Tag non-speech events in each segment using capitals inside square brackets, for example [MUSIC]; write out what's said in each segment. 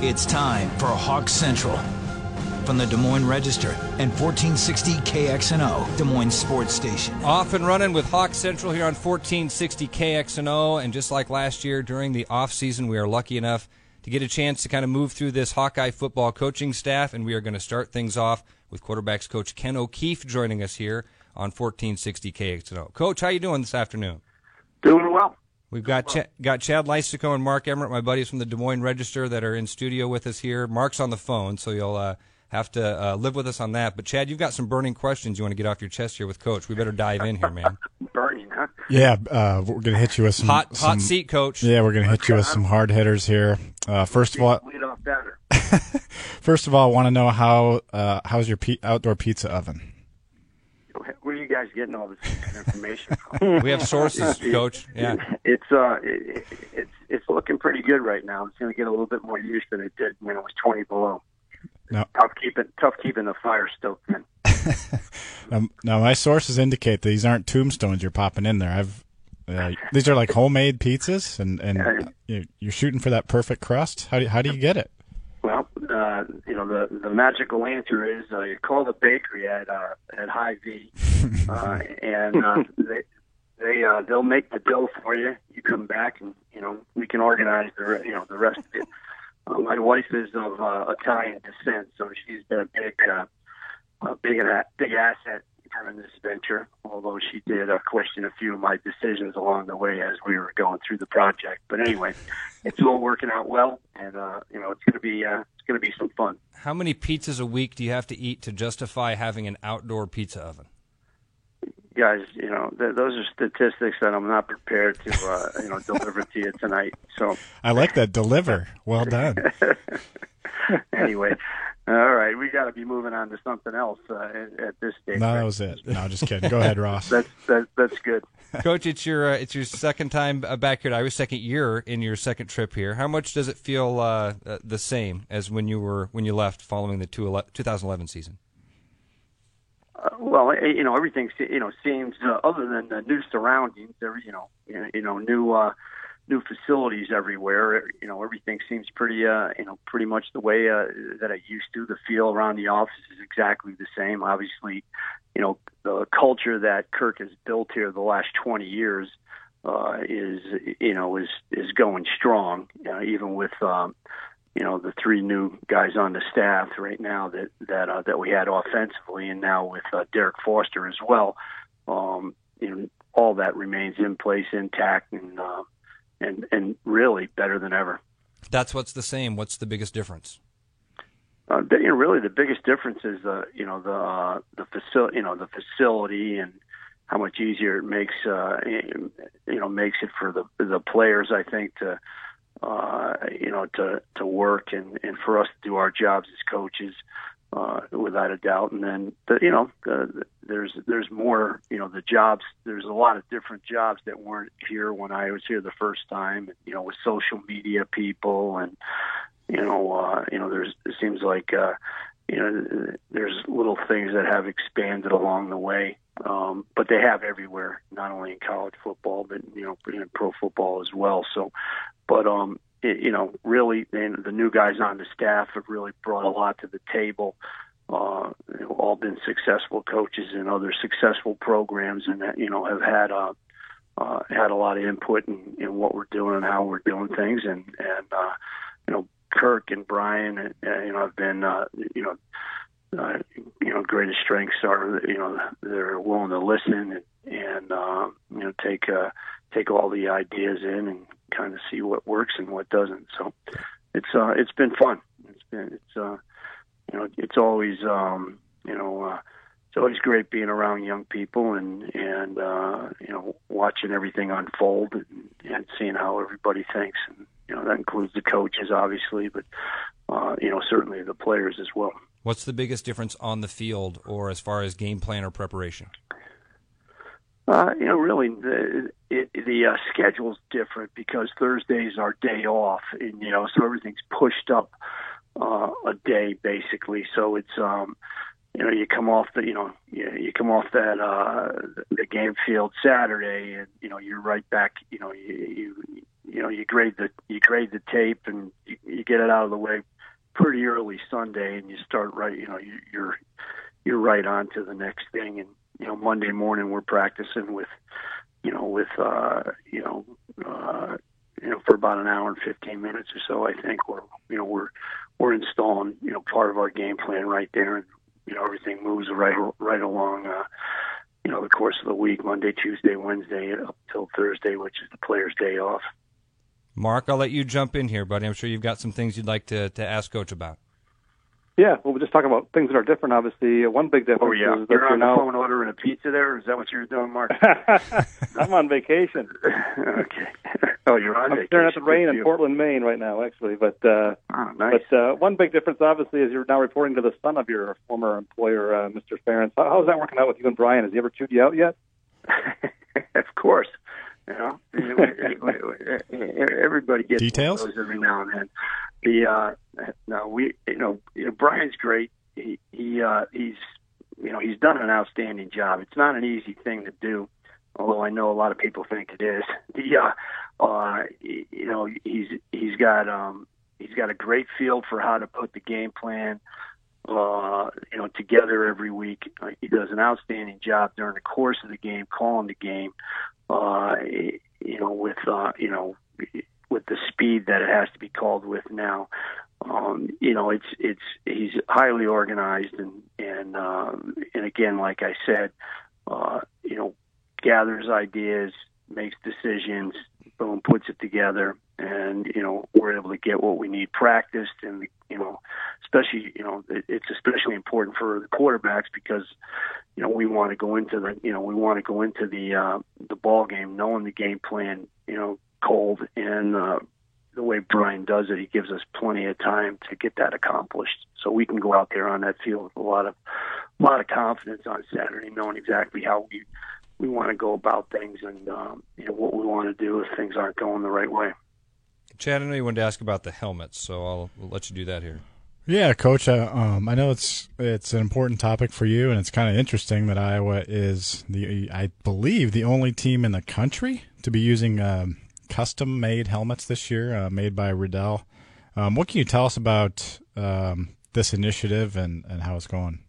It's time for Hawk Central from the Des Moines Register and 1460 KXNO, Des Moines Sports Station. Off and running with Hawk Central here on 1460 KXNO. And just like last year during the off season, we are lucky enough to get a chance to kind of move through this Hawkeye football coaching staff. And we are going to start things off with quarterbacks coach Ken O'Keefe joining us here on 1460 KXNO. Coach, how you doing this afternoon? Doing well. We've got Ch- got Chad Leistikow and Mark Emmert, my buddies from the Des Moines Register, that are in studio with us here. Mark's on the phone, so you'll uh, have to uh, live with us on that. But Chad, you've got some burning questions you want to get off your chest here with Coach. We better dive in here, man. [LAUGHS] Burning, huh? Yeah, uh, we're gonna hit you with some hot some, hot seat, Coach. Yeah, we're gonna hit you with some hard hitters here. Uh, first of all, Lead off better. [LAUGHS] first of all, I want to know how uh, how's your pe- outdoor pizza oven? Where are you guys getting all this information [LAUGHS] from? We have sources, [LAUGHS] Coach. Yeah. It's uh, it, it's it's looking pretty good right now. It's going to get a little bit more use than it did when it was 20 below. No. Tough keeping tough keeping the fire stoked. in. Um, now, my sources indicate these aren't tombstones you're popping in there. I've uh, these are like homemade pizzas, and and you- you're shooting for that perfect crust. How do how do you get it? Uh, you know the the magical answer is uh, you call the bakery at uh, at Hy-Vee, [LAUGHS] uh, and uh, they they uh, they'll make the dough for you. You come back and you know we can organize the you know the rest of it. Uh, my wife is of uh, Italian descent, so she's been a big uh, a big a- big asset during this venture. Although she did uh, question a few of my decisions along the way as we were going through the project. But anyway, it's all working out well, and uh, you know it's going to be uh, it's going to be some fun. How many pizzas a week do you have to eat to justify having an outdoor pizza oven? guys, you know, th- those are statistics that I'm not prepared to, uh, you know, deliver to you tonight. So I like that deliver. Well done. [LAUGHS] anyway, all right, we got to be moving on to something else uh, at, at this stage. No, right? that was it. No, just kidding. Go ahead, Ross. [LAUGHS] That's that, that's good. [LAUGHS] Coach, it's your uh, it's your second time uh, back here. I was second year in your second trip here. How much does it feel uh, uh, the same as when you were when you left following the two ele- 2011 season? Uh, well, eh, you know, everything you know seems uh, other than the new surroundings, every you know, you know, you know, new uh, new facilities everywhere. You know, everything seems pretty uh, you know pretty much the way uh, that it used to. The feel around the office is exactly the same. Obviously, you know, the culture that Kirk has built here the last 20 years uh, is you know is is going strong, uh, even with. Um, you know the three new guys on the staff right now that that uh, that we had offensively, and now with uh, Derrick Foster as well. Um, you know, all that remains in place, intact, and uh, and and really better than ever. That's what's the same. What's the biggest difference? Uh, you know, really the biggest difference is the you know the uh, the facility, you know, the facility and how much easier it makes uh, you know makes it for the the players. I think to uh, you know to to work and and for us to do our jobs as coaches. Uh, without a doubt, and then the, you know the, there's there's more you know the jobs. There's a lot of different jobs that weren't here when I was here the first time. You know, with social media people and you know, uh, you know, there's it seems like uh, you know, there's little things that have expanded along the way, um, but they have everywhere, not only in college football, but you know, in pro football as well. So, but um, you know, really, and the new guys on the staff have really brought a lot to the table. Uh, all been successful coaches in other successful programs, and you know, have had uh, uh, had a lot of input in, in what we're doing and how we're doing things, and and uh, you know, Kirk and Brian, uh, you know, have been, uh, you know, uh, you know, greatest strengths are, you know, they're willing to listen and, and uh, you know, take uh, take all the ideas in and kind of see what works and what doesn't. So it's uh, it's been fun. It's been it's uh, you know, it's always um, you know. Uh, it's always great being around young people and and uh, you know watching everything unfold and, and seeing how everybody thinks and you know that includes the coaches obviously but uh, you know certainly the players as well What's the biggest difference on the field or as far as game plan or preparation? Uh, you know really the it, the uh, schedule's different because Thursday's our day off and you know so everything's pushed up uh, a day basically so it's um you know, you come off the, you know, you, you come off that uh, the game field Saturday, and you know, you're right back. You know, you you, you know, you grade the you grade the tape, and you, you get it out of the way pretty early Sunday, and you start right. You know, you, you're you're right on to the next thing. And you know, Monday morning we're practicing with, you know, with uh, you know, uh, you know, for about an hour and fifteen minutes or so. I think we're you know we're we're installing you know part of our game plan right there, and you know everything moves right right along. Uh, you know, the course of the week, Monday, Tuesday, Wednesday, up till Thursday, which is the player's day off. Mark, I'll let you jump in here, buddy. I'm sure you've got some things you'd like to, to ask Coach about. Yeah, well, we're just talking about things that are different. Obviously, one big difference. Oh yeah, is you're on now... the phone ordering a pizza there. Is that what you're doing, Mark? [LAUGHS] I'm on vacation. [LAUGHS] okay. Oh, you're on I'm vacation. staring at the rain in Portland, Maine, right now, actually. But uh, oh, nice. but uh, one big difference, obviously, is you're now reporting to the son of your former employer, uh, Mr. Ferentz. How, how's that working out with you and Brian? Has he ever chewed you out yet? [LAUGHS] of course. You know, [LAUGHS] everybody gets details those every now and then. The uh, no, we you know, you know Brian's great. He he uh, he's you know he's done an outstanding job. It's not an easy thing to do, although I know a lot of people think it is. [LAUGHS] The uh, uh, you know he's he's got um he's got a great feel for how to put the game plan uh, you know, together every week. Uh, he does an outstanding job during the course of the game, calling the game, uh, you know, with uh, you know, with the speed that it has to be called with now. Um, you know, it's it's he's highly organized and and um, and again, like I said, uh, you know, gathers ideas, makes decisions, boom, puts it together, and you know, we're able to get what we need practiced, and you know, especially you know, it, it's especially important for the quarterbacks because you know we want to go into the you know we want to go into the uh, the ball game knowing the game plan, you know, cold and. Uh, the way Brian does it, he gives us plenty of time to get that accomplished. So we can go out there on that field with a lot of, a lot of confidence on Saturday, knowing exactly how we we want to go about things and um, you know what we want to do if things aren't going the right way. Chad, I know you wanted to ask about the helmets, so I'll, I'll let you do that here. Yeah, Coach. Uh, um, I know it's it's an important topic for you, and it's kind of interesting that Iowa is the I believe the only team in the country to be using um, custom made helmets this year, uh, made by Riddell. Um, what can you tell us about um, this initiative and, and how it's going?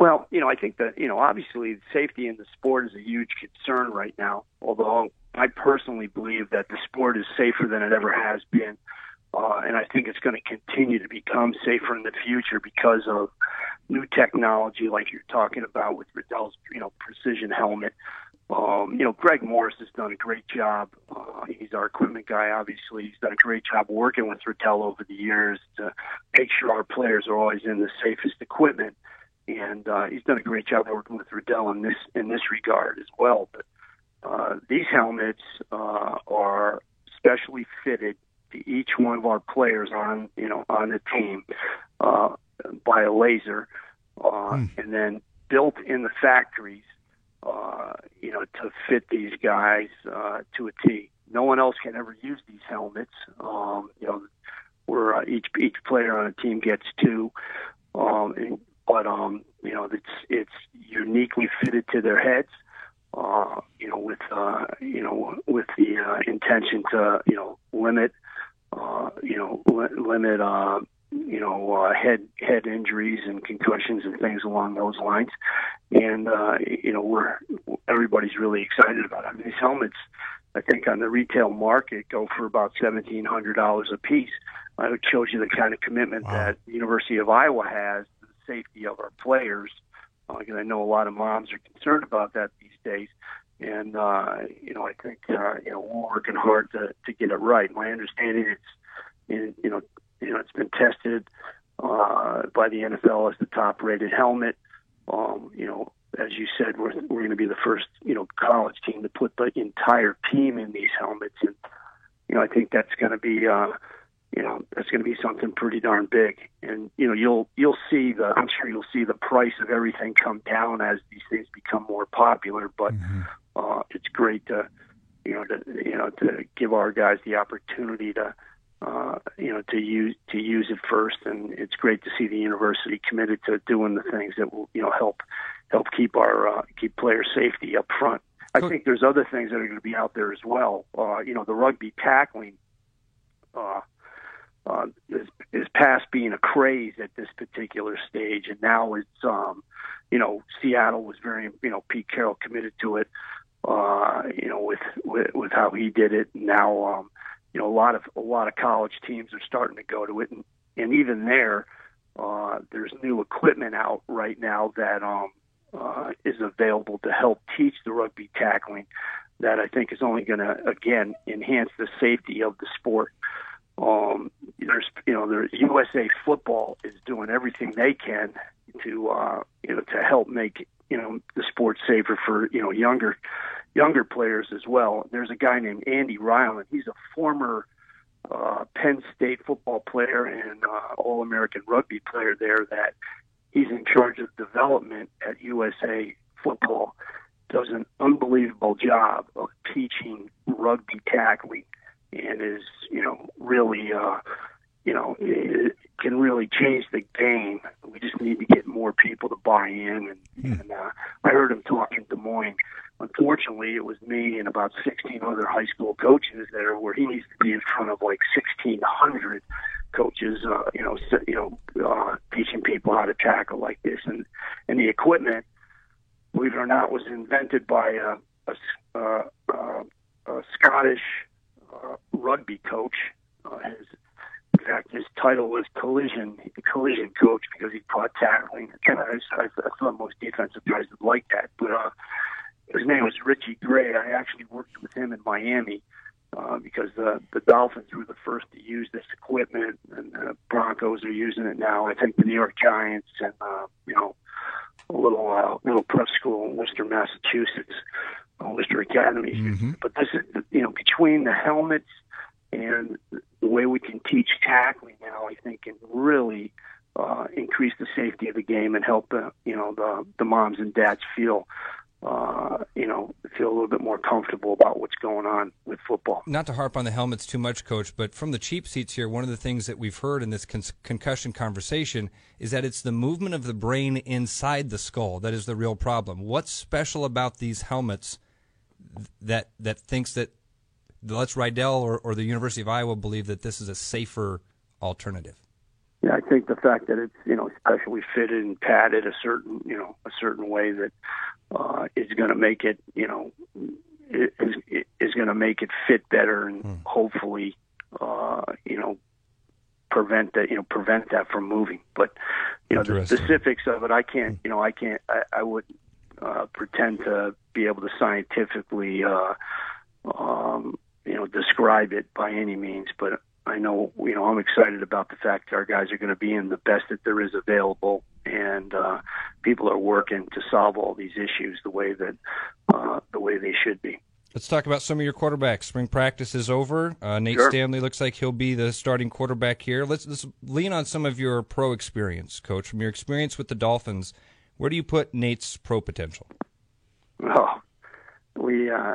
Well, you know, I think that, you know, obviously safety in the sport is a huge concern right now, although I personally believe that the sport is safer than it ever has been. Uh, and I think it's going to continue to become safer in the future because of new technology, like you're talking about with Riddell's, you know, precision helmet. Um, you know, Greg Morris has done a great job. Uh, he's our equipment guy, obviously. He's done a great job working with Riddell over the years to make sure our players are always in the safest equipment. And uh, he's done a great job working with Riddell in this in this regard as well. But uh, these helmets uh, are specially fitted to each one of our players on you know on the team uh, by a laser, uh, mm. and then built in the factories uh, you know, to fit these guys uh, to a T. No one else can ever use these helmets. Um, you know, where uh, each each player on a team gets two, um, and, but um, you know, it's it's uniquely fitted to their heads. Uh, you know, with uh, you know, with the uh, intention to you know limit, uh, you know, li- limit uh, you know, uh, head head injuries and concussions and things along those lines. And uh, you know, we're everybody's really excited about it. I mean, these helmets, I think, on the retail market go for about seventeen hundred dollars a piece. Uh, it shows you the kind of commitment wow. that University of Iowa has safety of our players. Uh, I know a lot of moms are concerned about that these days. And uh, you know, I think uh, you know we're working hard to to get it right. My understanding it's in, you know you know, it's been tested uh, by the NFL as the top-rated helmet. Um, you know, as you said, we're we're going to be the first you know college team to put the entire team in these helmets, and you know, I think that's going to be. Uh, you know that's going to be something pretty darn big and you know you'll you'll see the i'm sure you'll see the price of everything come down as these things become more popular but mm-hmm. uh it's great to you know to you know to give our guys the opportunity to uh, you know, to use to use it first, and it's great to see the university committed to doing the things that will, you know, help help keep our uh, keep player safety up front. I think there's other things that are going to be out there as well. Uh, you know, the rugby tackling. Uh, uh, past being a craze at this particular stage, and now it's um, you know Seattle was very you know Pete Carroll committed to it, uh, you know with, with with how he did it. Now um, you know a lot of a lot of college teams are starting to go to it, and, and even there, uh, there's new equipment out right now that um, uh, is available to help teach the rugby tackling. That I think is only going to again enhance the safety of the sport. Um, there's, you know, the USA Football is doing everything they can to, uh, you know, to help make, you know, the sport safer for, you know, younger, younger players as well. There's a guy named Andy Ryland. He's a former uh, Penn State football player and uh, All American rugby player there. That he's in charge of development at USA Football. Does an unbelievable job of teaching rugby tackling and is you know really uh, you know it can really change the game. We just need to get more people to buy in. And, hmm. and uh, I heard him talk in Des Moines. Unfortunately, it was me and about 16 other high school coaches there, where he needs to be in front of like 1,600 coaches, uh, you know, you know, uh, teaching people how to tackle like this, and and the equipment, believe it or not, was invented by a, a, uh, uh, a Scottish uh, rugby coach. Uh, his, in fact, his title was collision collision coach because he taught tackling. Kind of, I, I thought most defensive guys would like that, but uh, his name was Richie Gray. I actually worked with him in Miami. Uh, because the the Dolphins were the first to use this equipment, and the Broncos are using it now. I think the New York Giants and uh, you know a little uh, little prep school in Worcester, Massachusetts, Worcester Academy. Mm-hmm. But this is, you know, between the helmets and the way we can teach tackling now, I think can really uh, increase the safety of the game and help the, you know, the the moms and dads feel uh, you know, feel a little bit more comfortable about what's going on with football. Not to harp on the helmets too much, Coach, but from the cheap seats here, one of the things that we've heard in this con- concussion conversation is that it's the movement of the brain inside the skull that is the real problem. What's special about these helmets that that thinks that let's Riddell or, or the University of Iowa believe that this is a safer alternative? Yeah, I think the fact that it's you know specially fitted and padded a certain you know a certain way that uh, is going to make it you know is is going to make it fit better and hmm. hopefully uh, you know prevent that you know prevent that from moving. But you know the specifics of it, I can't you know I can't I, I wouldn't uh, pretend to be able to scientifically, uh, um, you know, describe it by any means. But I know, you know, I'm excited about the fact that our guys are going to be in the best that there is available, and uh, people are working to solve all these issues the way that uh, the way they should be. Let's talk about some of your quarterbacks. Spring practice is over. Uh, Nate sure. Stanley looks like he'll be the starting quarterback here. Let's, let's lean on some of your pro experience, Coach. From your experience with the Dolphins, where do you put Nate's pro potential? Oh, we uh,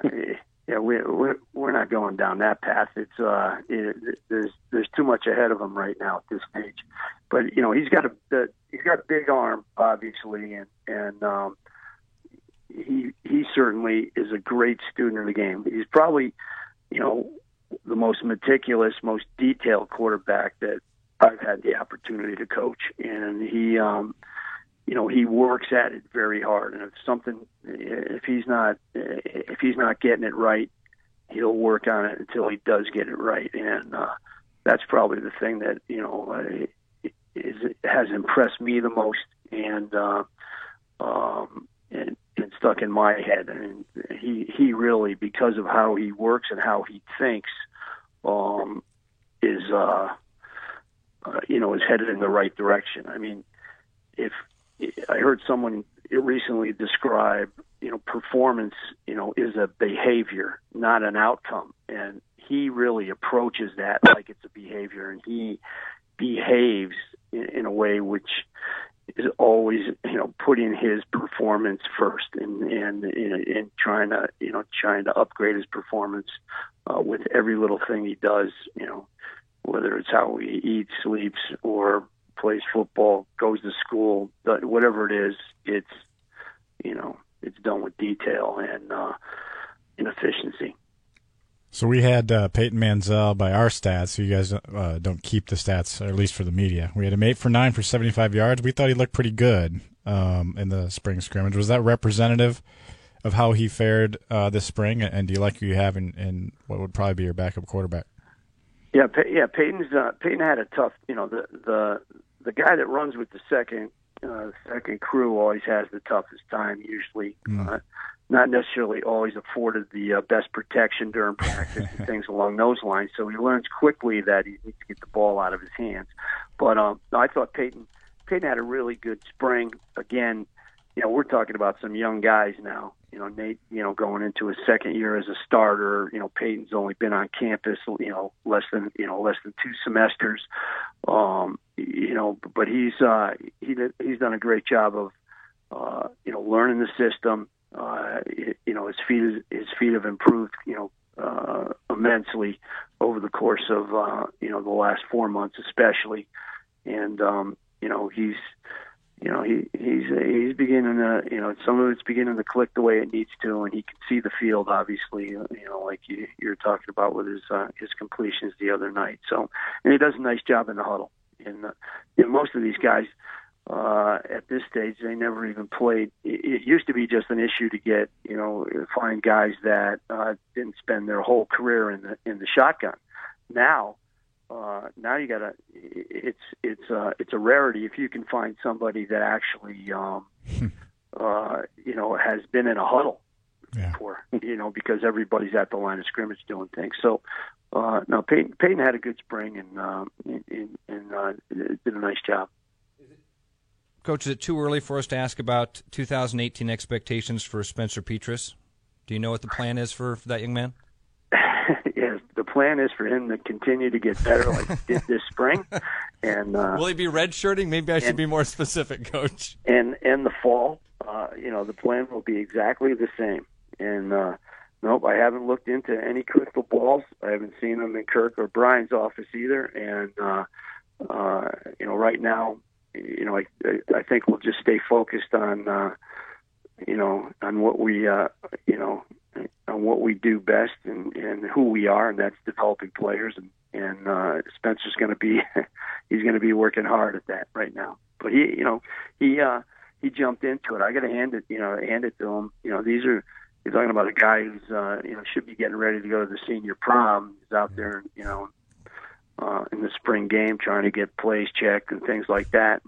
yeah we we're, we're not going down that path. It's uh, it, there's there's too much ahead of him right now at this stage. But you know he's got a he's got a big arm obviously, and and um, he he certainly is a great student of the game. He's probably you know the most meticulous, most detailed quarterback that I've had the opportunity to coach, and he um, you know he works at it very hard. And if something if he's not if he's not getting it right he'll work on it until he does get it right. And uh that's probably the thing that you know uh, is has impressed me the most and uh um and, and stuck in my head. And he he really because of how he works and how he thinks um is uh, uh you know is headed in the right direction. I mean if I heard someone recently describe, you know, performance, you know, is a behavior, not an outcome. And he really approaches that like it's a behavior, and he behaves in, in a way which is always, you know, putting his performance first and and and trying to, you know, trying to upgrade his performance uh, with every little thing he does, you know, whether it's how he eats, sleeps, or plays football, goes to school, whatever it is, it's you know it's done with detail and uh, and efficiency. So we had uh, Peyton Mansell by our stats. So you guys uh, don't keep the stats, or at least for the media. We had him eight for nine for 75 yards. We thought he looked pretty good um, in the spring scrimmage. Was that representative of how he fared uh, this spring? And do you like who you have in, in what would probably be your backup quarterback? Yeah, Pey- yeah. Peyton's uh, Peyton had a tough. You know, the the the guy that runs with the second uh, second crew always has the toughest time. Usually, mm. uh, not necessarily always afforded the uh, best protection during practice and [LAUGHS] things along those lines. So he learns quickly that he needs to get the ball out of his hands. But um, I thought Peyton Peyton had a really good spring. Again, you know, we're talking about some young guys now. You know, Nate, you know, going into his second year as a starter. You know, Peyton's only been on campus, you know, less than you know less than two semesters. Um, you know, but he's uh, he he's done a great job of uh, you know learning the system. Uh, you know, his feet his feet have improved. You know, uh, immensely over the course of uh, you know the last four months, especially. And um, you know, he's you know he he's he's beginning to you know some of it's beginning to click the way it needs to, and he can see the field obviously. You know, like you, you're talking about with his uh, his completions the other night. So, and he does a nice job in the huddle. And uh, you know, most of these guys uh, at this stage they never even played. It, it used to be just an issue to get you know find guys that uh, didn't spend their whole career in the in the shotgun. Now uh, now you got to it's it's uh, it's a rarity if you can find somebody that actually um, [LAUGHS] uh, you know has been in a huddle yeah. before [LAUGHS] you know because everybody's at the line of scrimmage doing things. So uh, no, Peyton, Peyton had a good spring and um, and, and uh, did a nice job. Coach, is it too early for us to ask about 2018 expectations for Spencer Petras? Do you know what the plan is for, for that young man? Plan is for him to continue to get better like he did this spring. [LAUGHS] And uh, will he be redshirting? Maybe I should and, be more specific, Coach. And in the fall, uh, you know, the plan will be exactly the same. And uh, nope, I haven't looked into any crystal balls. I haven't seen them in Kirk or Brian's office either. And uh, uh, you know, right now, you know, I I think we'll just stay focused on. Uh, you know, on what we, uh, you know, on what we do best and, and who we are, and that's developing players. And, and uh, Spencer's going to be [LAUGHS] he's going to be working hard at that right now. But he, you know, he uh, he jumped into it. I got to hand it, you know, hand it to him. You know, these are you're talking about a guy who's uh, you know should be getting ready to go to the senior prom. He's out there, you know, uh, in the spring game trying to get plays checked and things like that.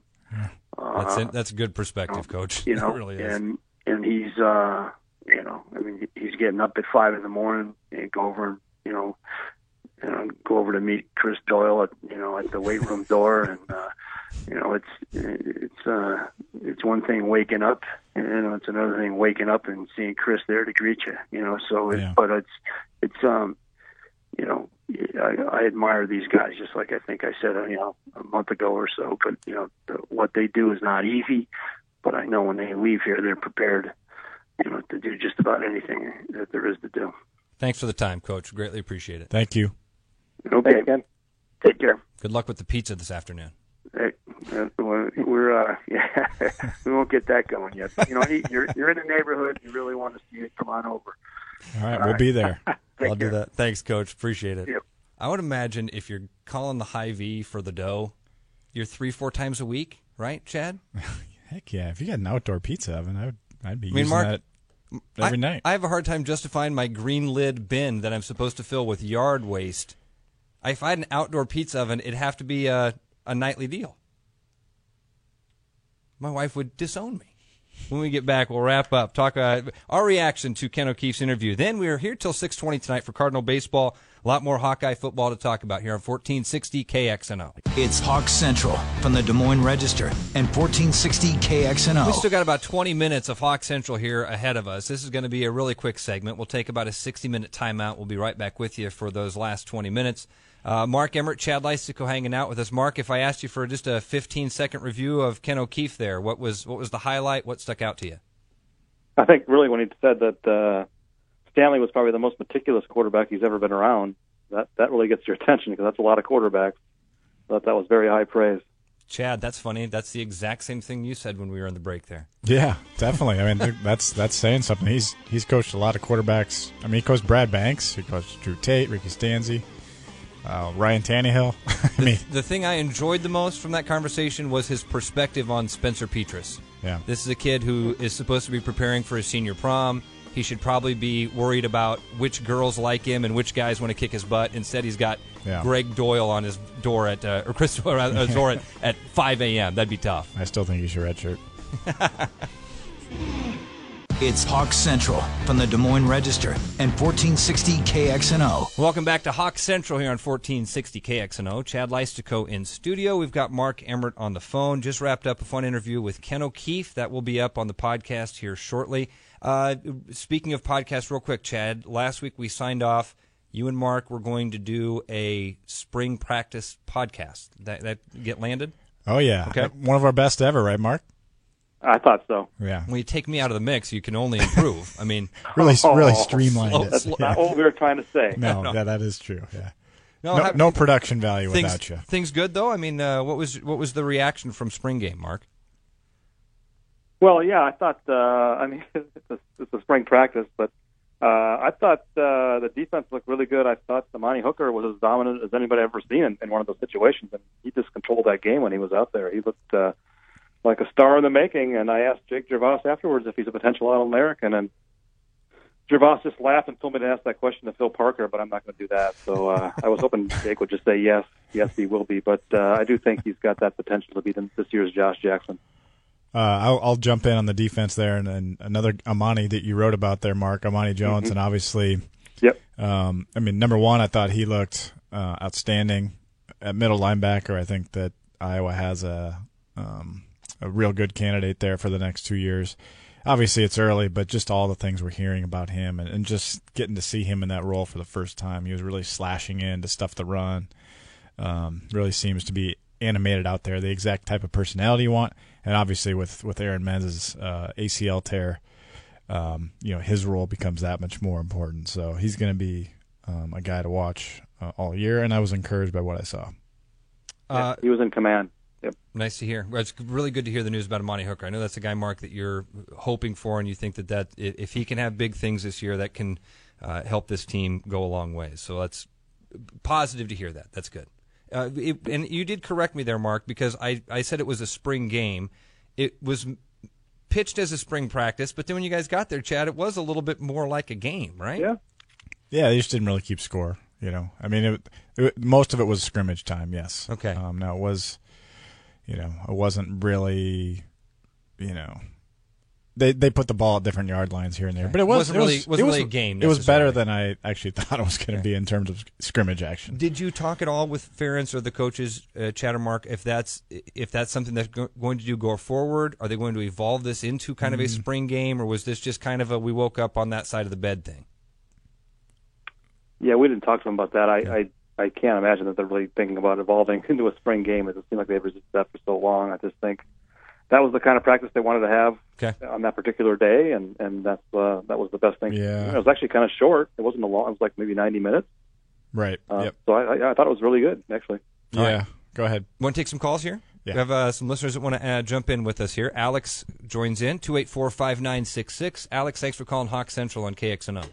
Uh, that's that's a good perspective, you know, coach. You [LAUGHS] know, really and and he's uh, you know, I mean, he's getting up at five in the morning and go over, and you know, you know, go over to meet Chris Doyle at you know at the weight room door, and uh, you know, it's it's uh, it's one thing waking up, and you know, it's another thing waking up and seeing Chris there to greet you, you know. So, it, yeah. but it's it's um, you know, I, I admire these guys just like I think I said, you know, a month ago or so. But you know, the, what they do is not easy. But I know when they leave here, they're prepared to do just about anything that there is to do. Thanks for the time, Coach. Greatly appreciate it. Thank you. Okay, again. Take care. Good luck with the pizza this afternoon. Hey, uh, we're uh, [LAUGHS] yeah, we won't get that going yet. But, you know, you're you're in the neighborhood. You really want to see it. Come on over. All right, All we'll right. be there. [LAUGHS] I'll care. do that. Thanks, Coach. Appreciate it. Yep. I would imagine if you're calling the Hy-Vee for the dough, you're three, four times a week, right, Chad? [LAUGHS] Heck yeah! If you got an outdoor pizza oven, I would. I'd be I mean, using Mark, that every I, night. I have a hard time justifying my green lid bin that I'm supposed to fill with yard waste. If I had an outdoor pizza oven, it'd have to be a, a nightly deal. My wife would disown me. When we get back, we'll wrap up. Talk uh, our reaction to Ken O'Keefe's interview. Then we are here till 6:20 tonight for Cardinal baseball. A lot more Hawkeye football to talk about here on 1460 KXNO. It's Hawk Central from the Des Moines Register and 1460 KXNO. We still got about 20 minutes of Hawk Central here ahead of us. This is going to be a really quick segment. We'll take about a 60 minute timeout. We'll be right back with you for those last 20 minutes. Uh, Mark Emmert, Chad Leistikow hanging out with us. Mark, if I asked you for just a 15 second review of Ken O'Keefe there, what was what was the highlight? What stuck out to you? I think really when he said that uh, Stanley was probably the most meticulous quarterback he's ever been around, that that really gets your attention because that's a lot of quarterbacks. But that was very high praise. Chad, that's funny. That's the exact same thing you said when we were in the break there. Yeah, definitely. I mean, that's that's saying something. He's he's coached a lot of quarterbacks. I mean, he coached Brad Banks. He coached Drew Tate, Ricky Stanzi, uh, Ryan Tannehill. [LAUGHS] I mean, The thing I enjoyed the most from that conversation was his perspective on Spencer Petras. yeah, This is a kid who is supposed to be preparing for his senior prom. He should probably be worried about which girls like him and which guys want to kick his butt. Instead, he's got Yeah. Greg Doyle on his door at uh, or Chris Doyle on his door at, at 5 a.m. That'd be tough. I still think he should redshirt. [LAUGHS] It's Hawk Central from the Des Moines Register and 1460 KXNO. Welcome back to Hawk Central here on 1460 KXNO. Chad Leistikow in studio. We've got Mark Emmert on the phone. Just wrapped up a fun interview with Ken O'Keefe. That will be up on the podcast here shortly. Uh, speaking of podcasts, real quick, Chad, last week we signed off. You and Mark were going to do a spring practice podcast. That, that get landed? Oh yeah, Okay. one of our best ever, right, Mark? I thought so. Yeah, When you take me out of the mix, you can only improve. I mean, really [LAUGHS] really Oh, streamlined slow- it. That's Yeah. not what we were trying to say. [LAUGHS] No, yeah, that is true. Yeah, no, no, have- no production value things, without you. things good though. I mean, uh, what was what was the reaction from spring game, Mark? Well, yeah, I thought. Uh, I mean, [LAUGHS] it's a, it's a spring practice, but uh, I thought uh, the defense looked really good. I thought Amani Hooker was as dominant as anybody I've ever seen in, in one of those situations, and he just controlled that game when he was out there. He looked uh, like a star in the making. And I asked Jake Gervase afterwards if he's a potential All-American, and Gervase just laughed and told me to ask that question to Phil Parker, but I'm not going to do that. So uh, [LAUGHS] I was hoping Jake would just say yes, yes, he will be. But uh, I do think he's got that potential to be this year's Josh Jackson. Uh, I'll, I'll jump in on the defense there, and, and another Amani that you wrote about there, Mark Amani Jones, Mm-hmm. and obviously, Yep. um, I mean, number one, I thought he looked uh, outstanding at middle linebacker. I think that Iowa has a um, a real good candidate there for the next two years. Obviously, it's early, but just all the things we're hearing about him, and, and just getting to see him in that role for the first time, he was really slashing in to stuff the run. Um, really seems to be animated out there, the exact type of personality you want. And obviously, with with Aaron Mends's uh, ACL tear, um, you know his role becomes that much more important. So he's going to be um, a guy to watch uh, all year. And I was encouraged by what I saw. Uh, he was in command. Yep. Nice to hear. Well, it's really good to hear the news about Amani Hooker. I know that's a guy, Mark, that you're hoping for, and you think that, that if he can have big things this year, that can uh, help this team go a long way. So that's positive to hear that. That's good. Uh, it, and you did correct me there, Mark, because I, I said it was a spring game. It was pitched as a spring practice, but then when you guys got there, Chad, it was a little bit more like a game, right? Yeah. Yeah, they just didn't really keep score. You know, I mean, it, it, most of it was scrimmage time. Yes. Okay. Um, now it was, you know, it wasn't really, you know, they they put the ball at different yard lines here and there, but it was Wasn't it really- was, wasn't it was, really a game It was better than I actually [LAUGHS] thought it was going to be in terms of scrimmage action. Did you talk at all with Ferentz or the coaches, uh, Chattermark, if that's if that's something that's go- going to do go forward? Are they going to evolve this into kind of a spring game, or was this just kind of a we woke up on that side of the bed thing? Yeah, we didn't talk to them about that. I, I I can't imagine that they're really thinking about evolving [LAUGHS] into a spring game. It doesn't seem like they've resisted that for so long. I just think that was the kind of practice they wanted to have Okay. on that particular day, and and that's uh, that was the best thing. Yeah. it was actually kind of short. It wasn't a long. It was like maybe ninety minutes. Right. Uh, yep. So I, I I thought it was really good actually. All Yeah. right. Go ahead. Want to take some calls here? Yeah. We have uh, some listeners that want to uh, jump in with us here. Alex joins in two eight four five nine six six. Alex, thanks for calling Hawk Central on KXNO.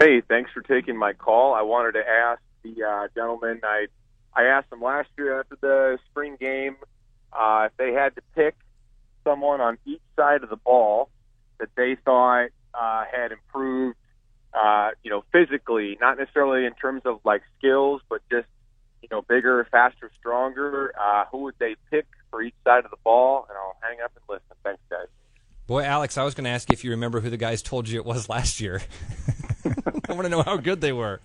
Hey, thanks for taking my call. I wanted to ask the uh, gentleman. I I asked them last year after the spring game uh, if they had to pick someone on each side of the ball that they thought uh, had improved, uh, you know, physically, not necessarily in terms of like skills, but just you know, bigger, faster, stronger. Uh, who would they pick for each side of the ball? And I'll hang up and listen. Thanks, guys. Boy, Alex, I was going to ask if you remember who the guys told you it was last year. [LAUGHS] I want to know how good they were.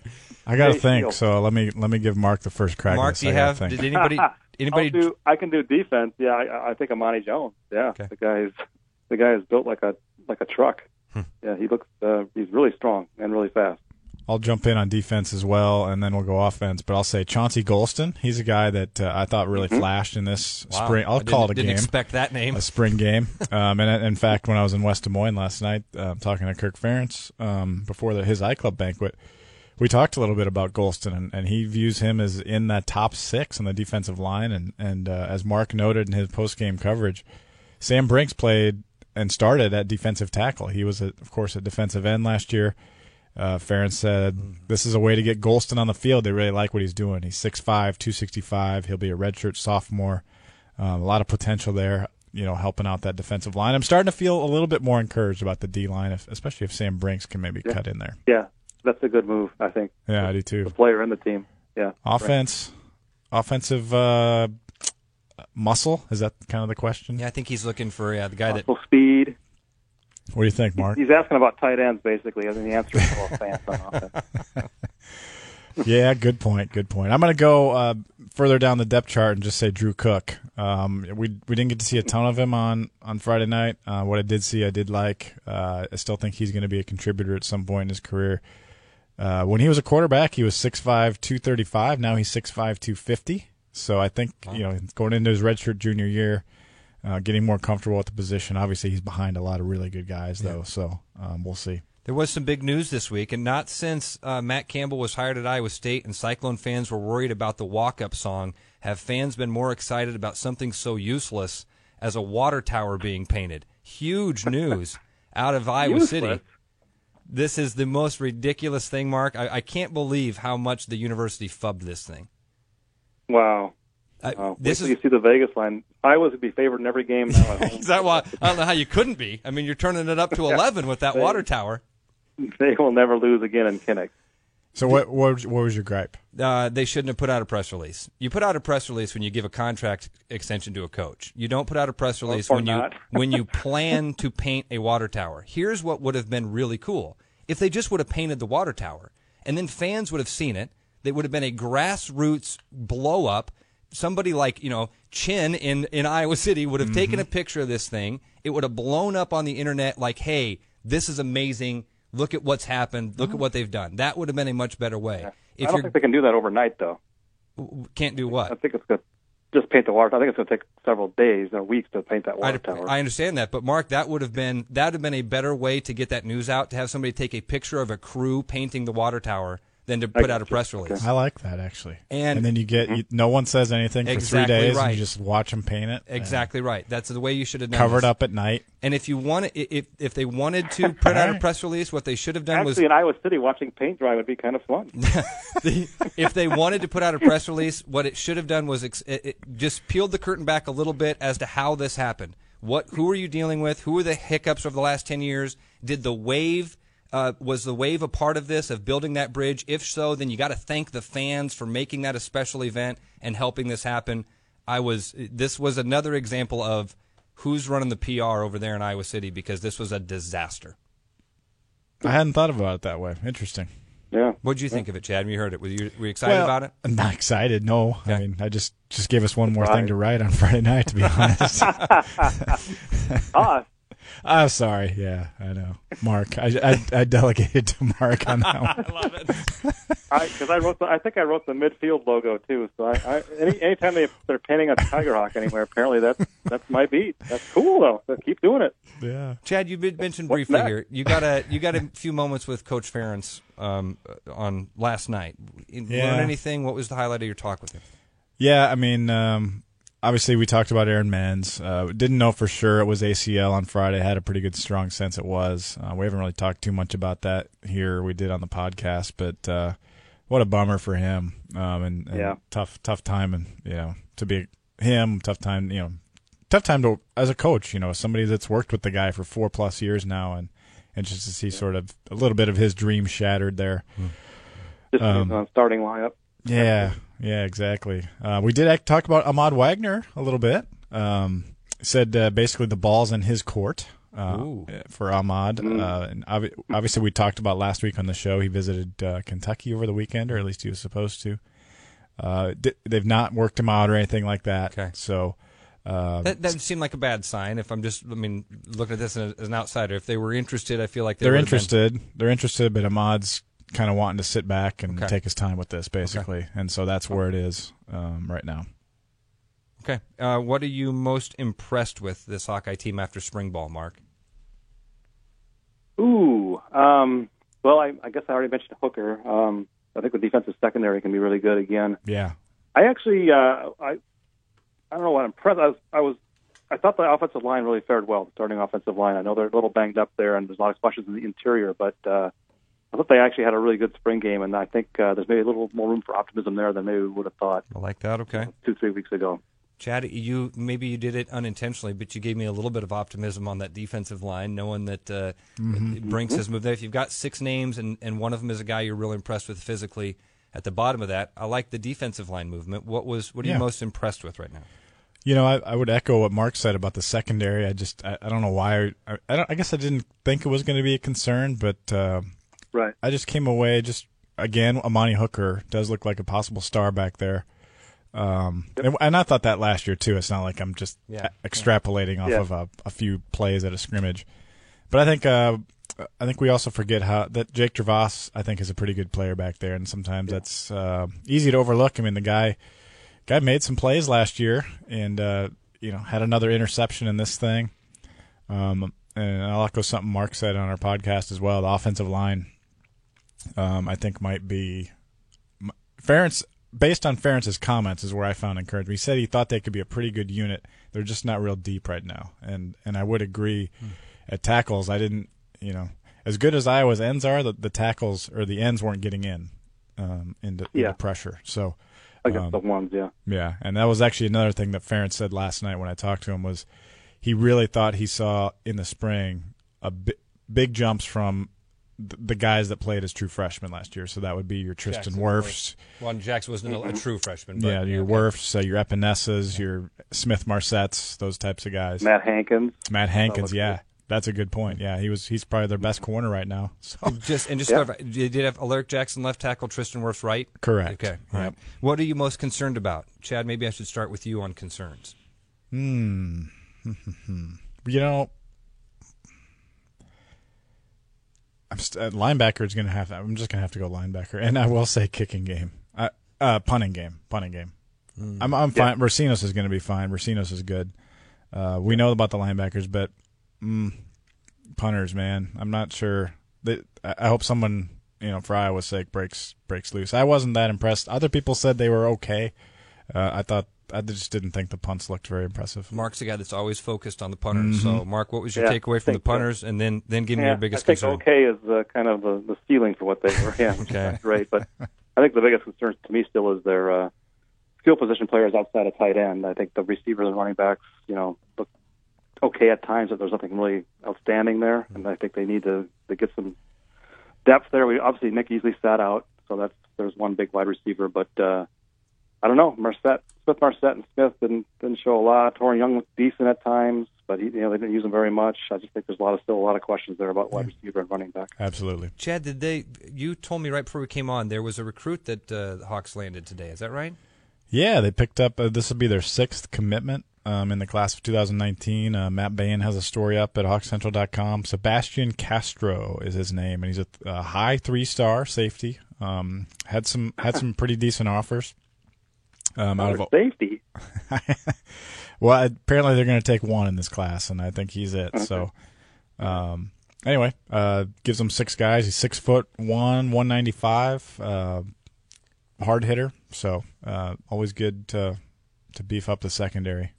I got to think. So let me let me give Mark the first crack. at Mark, do you I have? think. Did anybody? [LAUGHS] Anybody? Do, I can do defense. Yeah, I, I think Amani Jones. Yeah, Okay. the guy is the guy is built like a like a truck. Hmm. Yeah, he looks uh, he's really strong and really fast. I'll jump in on defense as well, and then we'll go offense. But I'll say Chauncey Golston. He's a guy that uh, I thought really flashed in this Wow. spring. I I'll didn't- call it a Didn't game. expect that name. a spring game. [LAUGHS] Um, and in fact, when I was in West Des Moines last night, uh, talking to Kirk Ferentz um, before the, his iClub banquet, we talked a little bit about Golston, and, and he views him as in that top six on the defensive line. And and uh, as Mark noted in his post game coverage, Sam Brincks played and started at defensive tackle. He was, a, of course, a defensive end last year. Uh, Ferentz said this is a way to get Golston on the field. They really like what he's doing. He's 6'5", 265. He'll be a redshirt sophomore. Um, a lot of potential there, you know, helping out that defensive line. I'm starting to feel a little bit more encouraged about the D line, especially if Sam Brincks can maybe Yeah. cut in there. Yeah, that's a good move. I think Yeah, I do too. the player and the team. Yeah, Offense, offensive uh, muscle is that kind of the question? Yeah, I think he's looking for yeah the guy that Muscle speed. What do you think, Mark? He's asking about tight ends basically. I think the answer is all fans on offense. [LAUGHS] yeah, good point. Good point. I'm going to go uh, further down the depth chart and just say Drew Cook. Um, we we didn't get to see a ton of him on on Friday night. Uh, what I did see, I did like. Uh, I still think he's going to be a contributor at some point in his career. Uh, when he was a quarterback, he was 6'5", 235. Now he's 6'5", 250. So I think you know going into his redshirt junior year, uh, getting more comfortable at the position. Obviously, he's behind a lot of really good guys though. So um, we'll see. There was some big news this week, and not since uh, Matt Campbell was hired at Iowa State and Cyclone fans were worried about the walk up song have fans been more excited about something so useless as a water tower being painted. Huge news out of Iowa Useless? City. This is the most ridiculous thing, Mark. I, I can't believe how much the university fubbed this thing. Wow. I, Wow. this is you see the Vegas line. Iowa's would be favored in every game now at [LAUGHS] home. is that why I don't know how you couldn't be. I mean, you're turning it up to [LAUGHS] 11 with that water tower. [LAUGHS] they will never lose again in Kinnick. So what what was, what was your gripe? uh, they shouldn't have put out a press release. You put out a press release when you give a contract extension to a coach. You don't put out a press release or when you [LAUGHS] when you plan to paint a water tower. Here's what would have been really cool if they just would have painted the water tower, and then fans would have seen it. It would have been a grassroots blow up. Somebody like you know Chin in in Iowa City would have taken a picture of this thing. It would have blown up on the internet like, "Hey, this is amazing." Look at what's happened. Look at oh. what they've done. That would have been a much better way. If I don't think they can do that overnight, though. can't do what? I think it's good. Just paint the water. I think it's going to take several days or weeks to paint that I, water tower. I understand that, but Mark, that would have been that would have been a better way to get that news out. To have somebody take a picture of a crew painting the water tower than to put out a press release. I like that actually. And- then you get mm-hmm. you, no one says anything for Exactly three days, and you just watch them paint it. Exactly right. That's the way you should have done. It. Covered this. up at night. And if you want, if if they wanted to put out a press release, what they should have done was Actually, in Iowa City, watching paint dry would be kind of fun. [LAUGHS] [LAUGHS] the, if they wanted to put out a press release, what it should have done was ex- it, it just peeled the curtain back a little bit as to how this happened. What, who are you dealing with? Who are the hiccups over the last ten years? Did the wave uh, was the wave a part of this of building that bridge? If so, then you got to thank the fans for making that a special event and helping this happen. I was this was another example of who's running the PR over there in Iowa City because this was a disaster. I hadn't thought about it that way. Interesting. Yeah. What did you think of it, Chad? When you heard it, were you, were you excited Well, about it? I'm not excited. No, I mean, I just just gave us one more thing to write on Friday night. To be [LAUGHS] honest, [LAUGHS] Ah, I'm sorry. Yeah, I know, Mark. I, I I delegated to Mark on that [LAUGHS] one. because I, wrote. The, I think I wrote the midfield logo too. So I, I any anytime they they're painting a tiger hawk anywhere, apparently that's that's my beat. That's cool though. So keep doing it. Yeah. Chad, you been- mentioned What's briefly next? here. You got a you got a few moments with Coach Ferentz um, uh, on last night. Yeah. Learn anything? What was the highlight of your talk with him? Yeah, I mean, um, obviously we talked about Aaron Mends. Uh, didn't know for sure it was ACL on Friday. Had a pretty good strong sense it was. Uh, we haven't really talked too much about that here. We did on the podcast, but uh, what a bummer for him. Um, and, and Yeah. tough, tough time, and you know, to be him, tough time. You know, tough time to as a coach. You know, somebody that's worked with the guy for four plus years now, and and just to see sort of a little bit of his dream shattered there. Just Um, on starting lineup. Yeah, yeah, exactly. Uh, we did act, talk about Ahmad Wagner a little bit. Um, said uh, basically the ball's in his court uh, for Ahmad. Uh, and obvi- obviously, we talked about last week on the show. He visited uh, Kentucky over the weekend, or at least he was supposed to. Uh, di- they've not worked him out or anything like that. Okay. So. Uh, That doesn't seem like a bad sign. If I'm just, I mean, looking at this as, as an outsider, if they were interested, I feel like they they're would have been- interested. They're interested, but Ahmad's kind of wanting to sit back and Okay. take his time with this, basically. And so that's where it is um, right now. Okay. Uh, what are you most impressed with this Hawkeye team after spring ball, Mark? Ooh. Um, Well, I, I guess I already mentioned Hooker. Um, I think the defensive secondary can be really good again. Yeah. I actually, uh, I, I don't know what I'm impressed. I was, I was, I thought the offensive line really fared well. The starting offensive line. I know they're a little banged up there, and there's a lot of questions in the interior, but uh, I thought they actually had a really good spring game, and I think uh, there's maybe a little more room for optimism there than maybe we would have thought I like that. Okay. two, three weeks ago. Chad, you maybe you did it unintentionally, but you gave me a little bit of optimism on that defensive line, knowing that uh, Brincks has moved there. If you've got six names and, and one of them is a guy you're really impressed with physically, at the bottom of that, I like the defensive line movement. What was what are Yeah. you most impressed with right now? You know, I, I would echo what Mark said about the secondary. I just, I, I don't know why. I, I, don't, I guess I didn't think it was going to be a concern, but uh, Right. I just came away just again. Amani Hooker does look like a possible star back there, um, and, and I thought that last year too. It's not like I'm just Yeah. extrapolating off Yeah. of a, a few plays at a scrimmage, but I think uh, I think we also forget how that Jake Gervase I think is a pretty good player back there, and sometimes that's uh, easy to overlook. I mean, the guy guy made some plays last year, and uh, you know had another interception in this thing. Um, and I'll echo something Mark said on our podcast as well. The offensive line, um, I think, might be m- Ferentz. Based on Ferentz's comments, is where I found encouragement. He said he thought they could be a pretty good unit. They're just not real deep right now, and and I would agree. At tackles, I didn't, you know, as good as Iowa's ends are, the, the tackles or the ends weren't getting in um, into, Yeah. into pressure. So Against Um, the ones, yeah. yeah, and that was actually another thing that Ferentz said last night when I talked to him was he really thought he saw in the spring a bi- big jumps from th- the guys that played as true freshmen last year. So that would be your Tristan Jackson Wirfs, Well, Jackson wasn't a, a true freshman. But, yeah, your okay. Wirfs, uh, your Epenesas, your Smith Marsettes, those types of guys. Matt Hankins. Matt Hankins, looks yeah, that's a good point. Yeah, he was he's probably their best corner right now. [LAUGHS] So Just and just Yeah. clarify, you did have Alaric Jackson left tackle, Tristan Wirfs right. correct. Okay, all right. Yep. What are you most concerned about, Chad? Maybe I should start with you on concerns. Hmm. [LAUGHS] you know, I'm uh, linebacker is going to have. I'm just going to have to go linebacker, and I will say kicking game, uh, uh punting game, punting game. I'm I'm fine. Recinos is going to be fine. Recinos is good. Uh, we know about the linebackers, but mm, punters, man, I'm not sure. That, I I hope someone, you know, for Iowa's sake, breaks breaks loose. I wasn't that impressed. Other people said they were okay. Uh, I thought I just didn't think the punts looked very impressive. Mark's the guy that's always focused on the punters. So, Mark, what was your Mm-hmm. Yeah, takeaway from the think so. punters, and then then give me Yeah, your biggest I think concern? okay is uh, kind of the, the ceiling for what they were. Yeah, [LAUGHS] Okay. great. But I think the biggest concern to me still is their uh, skill position players outside of tight end. I think the receivers and running backs, you know, look okay at times, but there's nothing really outstanding there. And I think they need to, to get some depth there. We obviously Nick Easley sat out, so that's there's one big wide receiver, but uh, I don't know. Marsette, Smith, Marsette, and Smith didn't didn't show a lot. Toren Young looked decent at times, but he, you know they didn't use him very much. I just think there's a lot of still a lot of questions there about wide receiver and running back. Absolutely. Chad, did they? You told me right before we came on there was a recruit that uh, the Hawks landed today. Is that right? Yeah, they picked up. Uh, this will be their sixth commitment um, in the class of 2019. Uh, Matt Bain has a story up at HawkCentral.com. Sebastian Castro is his name, and he's a, a high three-star safety. Um, had some had some pretty decent offers. Um, out of safety. [LAUGHS] well, apparently they're going to take one in this class, and I think he's it. So, um, anyway, uh, gives them six guys. He's six foot one, one ninety five, uh, hard hitter. So, uh, always good to to beef up the secondary.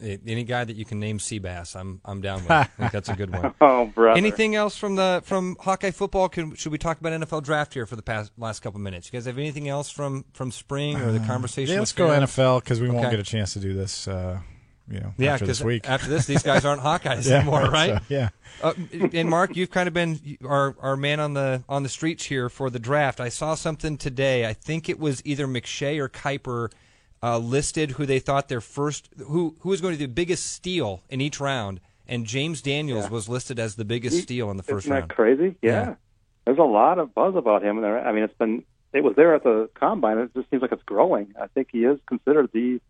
Any guy that you can name Seabass, I'm I'm down with. [LAUGHS] I think that's a good one. [LAUGHS] Oh, brother. Anything else from the from Hawkeye football? Can, should we talk about NFL draft here for the past last couple minutes? You guys have anything else from from spring or the conversation? Yeah, let's go? NFL because we won't get a chance to do this. Uh, you know, Yeah, after this week. after this, these guys aren't Hawkeyes [LAUGHS] Yeah, anymore, right? so, yeah. Uh, and Mark, you've kind of been our our man on the on the streets here for the draft. I saw something today. I think it was either McShay or Kiper uh, listed who they thought their first who who was going to be the biggest steal in each round, and James Daniels was listed as the biggest steal in the 1st Isn't that round. crazy? Yeah. Yeah. There's a lot of buzz about him. There. I mean, it's been it was there at the combine. It just seems like it's growing. I think he is considered the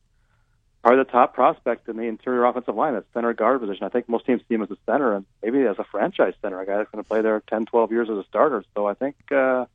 probably the top prospect in the interior offensive line, that center guard position. I think most teams see him as a center and maybe as a franchise center, a guy that's going to play there 10, 12 years as a starter. So I think uh,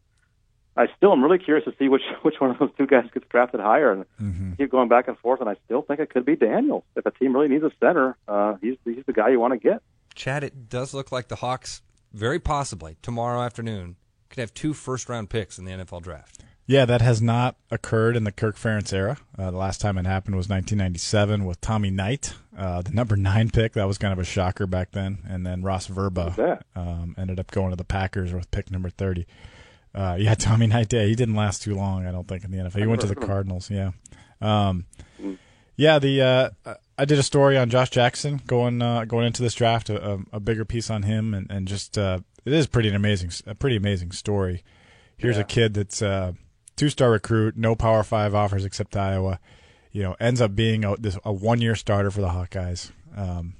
I still am really curious to see which [LAUGHS] which one of those two guys gets drafted higher, and Mm-hmm. keep going back and forth. And I still think it could be Daniels. If a team really needs a center, uh, he's he's the guy you want to get. Chad, it does look like the Hawks very possibly tomorrow afternoon could have two first round picks in the NFL draft. Yeah, that has not occurred in the Kirk Ferentz era. Uh, the last time it happened was 1997 with Tommy Knight, uh, the number nine pick. That was kind of a shocker back then. And then Ross Verba um, ended up going to the Packers with pick number 30. Uh, yeah, [LAUGHS] Tommy Knight. Yeah, he didn't last too long, I don't think, in the NFL. He went to the [LAUGHS] Cardinals. Yeah. Um, yeah, the uh, I did a story on Josh Jackson going uh, going into this draft, a, a bigger piece on him, and and just uh, it is pretty an amazing, a pretty amazing story. Here's Yeah. a kid that's a two star recruit, no Power Five offers except Iowa. You know, ends up being a, this, a one year starter for the Hawkeyes. Um,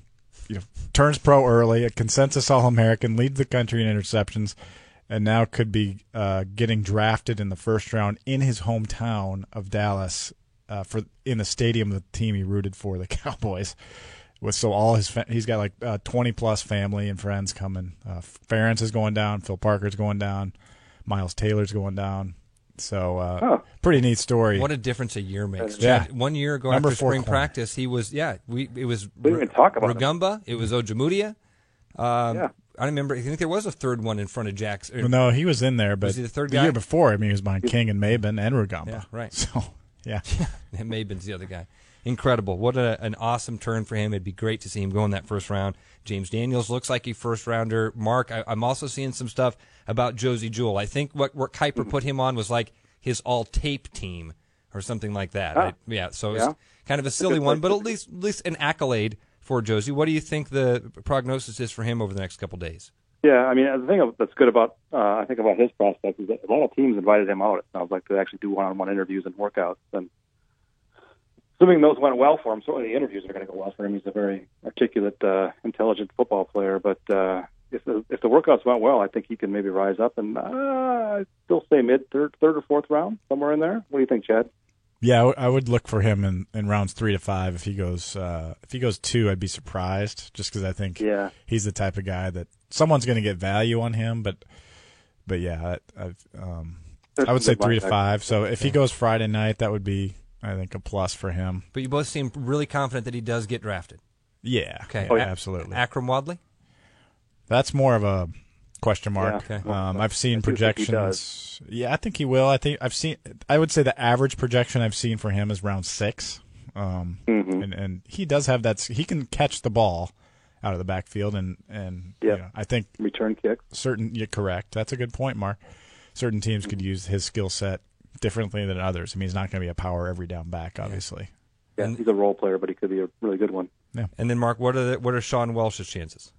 you know, turns pro early, a consensus All American, leads the country in interceptions, and now could be uh, getting drafted in the first round in his hometown of Dallas uh, for in the stadium of the team he rooted for, the [LAUGHS] Cowboys. With so all his fa- he's got like uh, twenty plus family and friends coming. Uh, Ferentz is going down, Phil Parker's going down, Miles Taylor's going down. So uh, Huh. pretty neat story. What a difference a year makes. Yeah. Chad, One year ago Number after spring corner. practice, he was yeah. We it was We didn't even talk about him. Rugamba. It was Ojemudia. Um, Yeah. I don't remember. I think there was a third one in front of Jackson. no, he was in there, but Was he the third the guy? year before, I mean, he was behind King and Mabin and Rugamba. Yeah, right. [LAUGHS] So yeah, [LAUGHS] And Mabin's the other guy. Incredible. What a, an awesome turn for him. It'd be great to see him go in that first round. James Daniels looks like a first rounder. Mark, I, I'm also seeing some stuff about Josey Jewell. I think what, what Mm-hmm. Kiper put him on was like his all tape team or something like that. Ah. I- yeah, so it's Yeah. kind of a silly one, but at least, at least an accolade for Josey. What do you think the prognosis is for him over the next couple days? Yeah, I mean, the thing that's good about uh, I think about his prospects is that a lot of teams invited him out. It sounds like to actually do one-on-one interviews and workouts. And assuming those went well for him, certainly the interviews are going to go well for him. He's a very articulate, uh, intelligent football player. But uh, if the if the workouts went well, I think he can maybe rise up and uh, still say mid third, third or fourth round, somewhere in there. What do you think, Chad? Yeah, I w- I would look for him in, in rounds three to five. If he goes uh, if he goes two, I'd be surprised, just because I think Yeah. he's the type of guy that someone's going to get value on him. But but yeah, I, I've, um, I would say three to five. So if he goes Friday night, that would be I think a plus for him. But you both seem really confident that he does get drafted. Yeah. Okay. Yeah, absolutely. Akrum Wadley? That's more of a question mark. Yeah. Okay. Um, I've seen I do think he projections. Yeah, I think he will. I think I've seen. I would say the average projection I've seen for him is round six. Um, Mhm. and and he does have that. He can catch the ball out of the backfield, and and you Yeah. know, I think Return kicks. certain. You're correct. That's a good point, Mark. Certain teams could use his skill set differently than others. I mean, he's not going to be a power every down back, obviously. Yeah, And- he's a role player, but he could be a really good one. Yeah. And then, Mark, what are the, what are Sean Welsh's chances?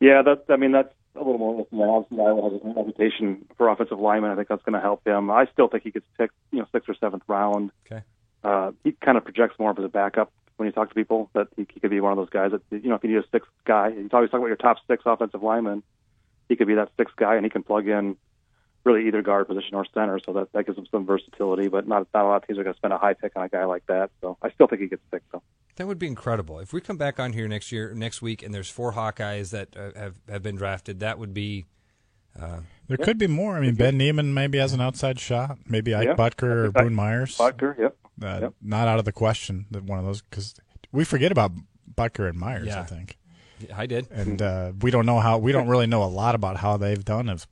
Yeah, that's. I mean, that's a little more. You know, obviously, Iowa has a reputation for offensive linemen. I think that's going to help him. I still think he gets picked, you know, sixth or seventh round. Okay. Uh, he kind of projects more of as a backup when you talk to people that he, he could be one of those guys that you know if you need a sixth guy, you always talk about your top six offensive linemen. He could be that sixth guy, and he can plug in really either guard position or center. So that that gives him some versatility. But not not a lot of teams are going to spend a high pick on a guy like that. So I still think he gets picked. Though. That would be incredible. If we come back on here next year, next week, and there's four Hawkeyes that uh, have have been drafted, that would be There could be more. I mean, Ben Niemann maybe has an outside shot. Maybe Ike Yeah. Boettger or I think Boone Myers. Boettger, yep. Uh, Yep. Not out of the question that one of those because we forget about Boettger and Myers. Yeah. I think, I did. and uh, we don't know how we don't really know a lot about how they've done. If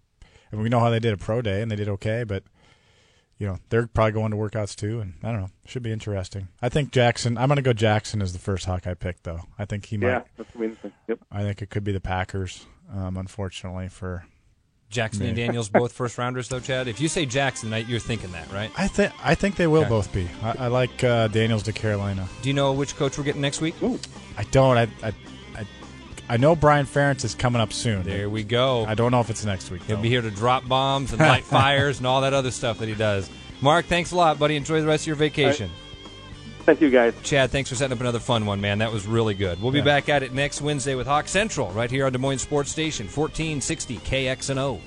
and we know how they did a pro day and they did okay, but you know they're probably going to workouts too, and I don't know. Should be interesting. I think Jackson. I'm going to go Jackson as the first Hawkeye pick, though. I think he might. Yeah, that's what we Yep. I think it could be the Packers. Um, unfortunately for Jackson and Daniels both [LAUGHS] first rounders, though, Chad. If you say Jackson, you're thinking that, right? I think I think they will Okay. both be. I, I like uh, Daniels to Carolina. Do you know which coach we're getting next week? Ooh. I don't. I I I, I know Brian Ferentz is coming up soon. There we go. I don't know if it's next week. He'll though. be here to drop bombs and light [LAUGHS] fires and all that other stuff that he does. Mark, thanks a lot, buddy. Enjoy the rest of your vacation. Thank you, guys. Chad, thanks for setting up another fun one, man. That was really good. We'll be Yeah. back at it next Wednesday with Hawk Central right here on Des Moines Sports Station, 1460 KXNO.